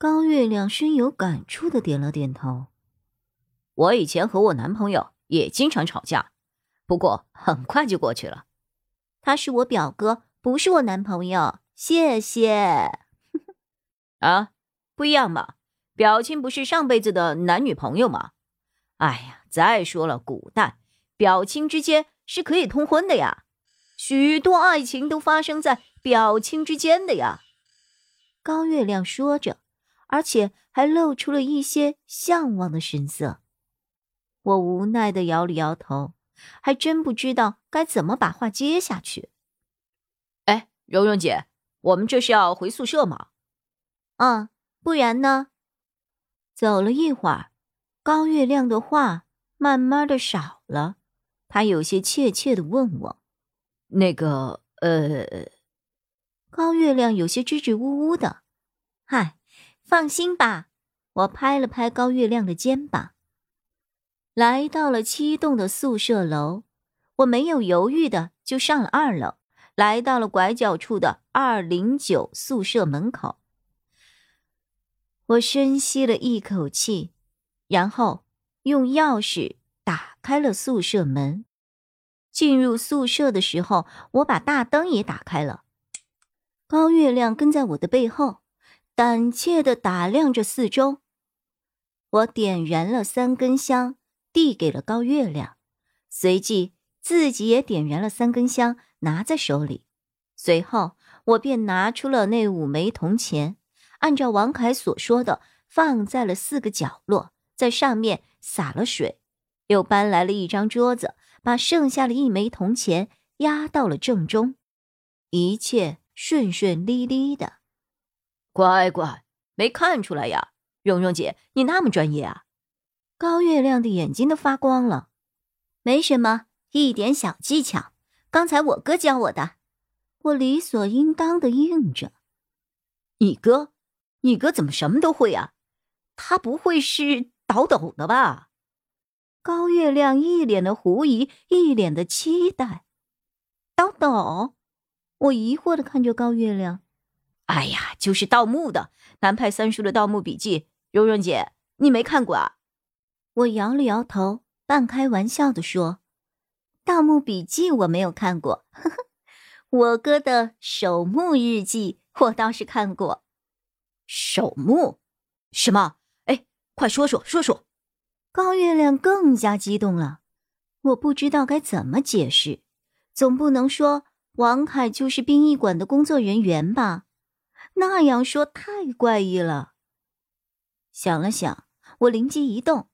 高月亮深有感触的点了点头。我以前和我男朋友也经常吵架，不过很快就过去了。他是我表哥，不是我男朋友。谢谢。啊，不一样嘛？表亲不是上辈子的男女朋友吗？哎呀，再说了，古代表亲之间是可以通婚的呀，许多爱情都发生在表亲之间的呀。高月亮说着。而且还露出了一些向往的神色，我无奈的摇了摇头，还真不知道该怎么把话接下去。哎，蓉蓉姐，我们这是要回宿舍吗？嗯，不然呢？走了一会儿，高月亮的话慢慢的少了，他有些怯怯的问我：“那个，呃……”高月亮有些支支吾吾的，嗨。放心吧，我拍了拍高月亮的肩膀。来到了七栋的宿舍楼，我没有犹豫的就上了二楼，来到了拐角处的二零九宿舍门口。我深吸了一口气，然后用钥匙打开了宿舍门。进入宿舍的时候，我把大灯也打开了。高月亮跟在我的背后。胆怯的打量着四周，我点燃了三根香，递给了高月亮，随即自己也点燃了三根香，拿在手里。随后，我便拿出了那五枚铜钱，按照王凯所说的，放在了四个角落，在上面洒了水，又搬来了一张桌子，把剩下的一枚铜钱压到了正中，一切顺顺利利的。乖乖，没看出来呀，蓉蓉姐，你那么专业啊！高月亮的眼睛都发光了。没什么，一点小技巧，刚才我哥教我的。我理所应当的应着。你哥，你哥怎么什么都会啊？他不会是倒斗的吧？高月亮一脸的狐疑，一脸的期待。倒斗？我疑惑的看着高月亮。哎呀，就是盗墓的南派三叔的《盗墓笔记》，蓉蓉姐，你没看过啊？我摇了摇头，半开玩笑的说：“《盗墓笔记》我没有看过，呵呵，我哥的《守墓日记》我倒是看过。守墓？什么？哎，快说说说说！高月亮更加激动了，我不知道该怎么解释，总不能说王凯就是殡仪馆的工作人员吧？那样说太怪异了。想了想，我灵机一动，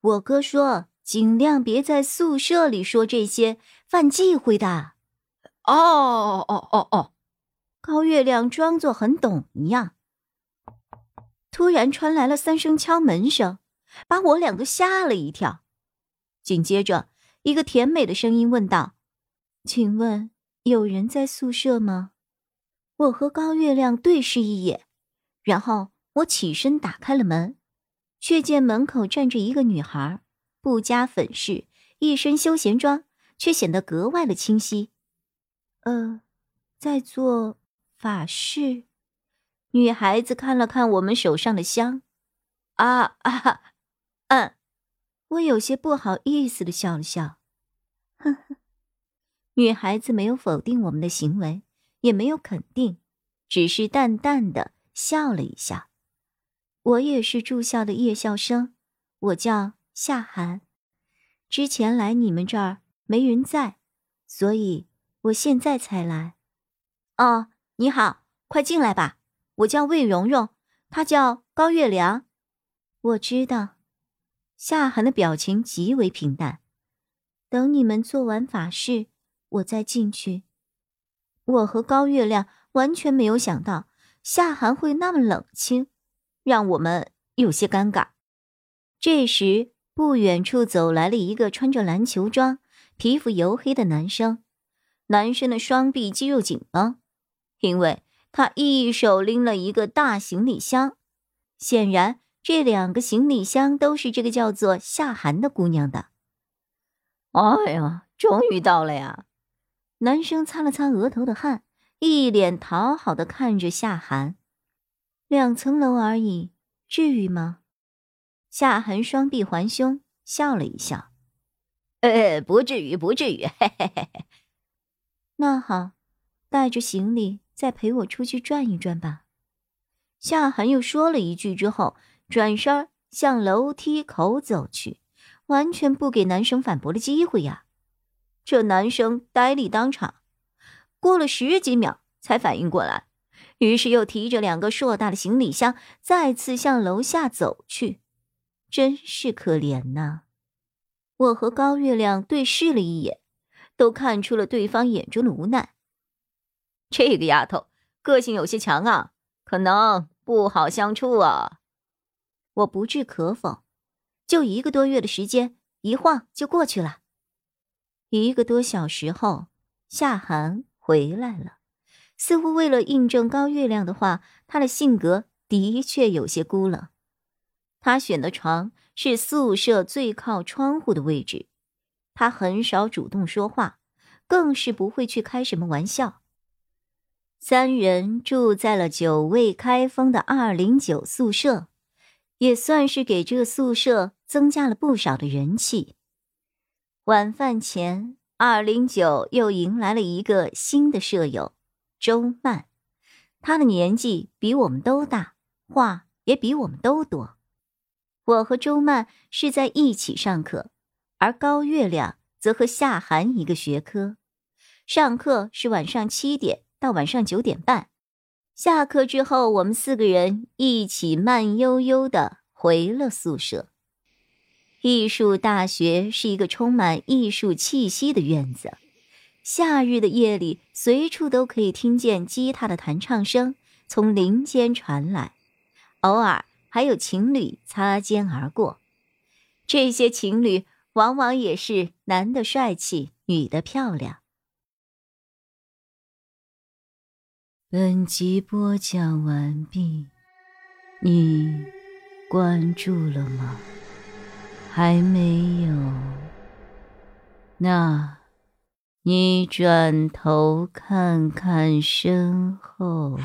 我哥说尽量别在宿舍里说这些，犯忌讳的。哦哦哦哦！高月亮装作很懂一样。突然传来了三声敲门声，把我俩都吓了一跳。紧接着，一个甜美的声音问道：“请问有人在宿舍吗？”我和高月亮对视一眼，然后我起身打开了门，却见门口站着一个女孩，不加粉饰，一身休闲装，却显得格外的清晰。呃，在做法事。女孩子看了看我们手上的香，啊啊，嗯，我有些不好意思的笑了笑。呵呵，女孩子没有否定我们的行为。也没有肯定，只是淡淡的笑了一下。我也是住校的夜校生，我叫夏寒。之前来你们这儿没人在，所以我现在才来。哦，你好，快进来吧。我叫魏蓉蓉，她叫高月良。我知道。夏寒的表情极为平淡。等你们做完法事，我再进去。我和高月亮完全没有想到夏寒会那么冷清，让我们有些尴尬。这时，不远处走来了一个穿着篮球装、皮肤黝黑的男生。男生的双臂肌肉紧绷，因为他一手拎了一个大行李箱。显然，这两个行李箱都是这个叫做夏寒的姑娘的。哎呀，终于到了呀！男生擦了擦额头的汗，一脸讨好的看着夏寒。两层楼而已，至于吗？夏寒双臂环胸，笑了一笑：“呃，不至于，不至于。”嘿嘿嘿嘿。那好，带着行李再陪我出去转一转吧。夏寒又说了一句之后，转身向楼梯口走去，完全不给男生反驳的机会呀。这男生呆立当场，过了十几秒才反应过来，于是又提着两个硕大的行李箱再次向楼下走去。真是可怜呐！我和高月亮对视了一眼。都看出了对方眼中的无奈。这个丫头个性有些强啊，可能不好相处啊。我不置可否。就一个多月的时间，一晃就过去了。一个多小时后，夏寒回来了，似乎为了印证高月亮的话，他的性格的确有些孤冷。他选的床是宿舍最靠窗户的位置。他很少主动说话，更是不会去开什么玩笑。三人住在了久未开封的二零九宿舍，也算是给这个宿舍增加了不少的人气。晚饭前，二零九又迎来了一个新的舍友周曼，她的年纪比我们都大，话也比我们都多。我和周曼是在一起上课。而高月亮则和夏寒一个学科，上课是晚上七点到晚上九点半，下课之后，我们四个人一起慢悠悠的回了宿舍。艺术大学是一个充满艺术气息的院子，夏日的夜里，随处都可以听见吉他的弹唱声从林间传来，偶尔还有情侣擦肩而过，这些情侣。往往也是男的帅气，女的漂亮。本集播讲完毕，你关注了吗？还没有？那，你转头看看身后。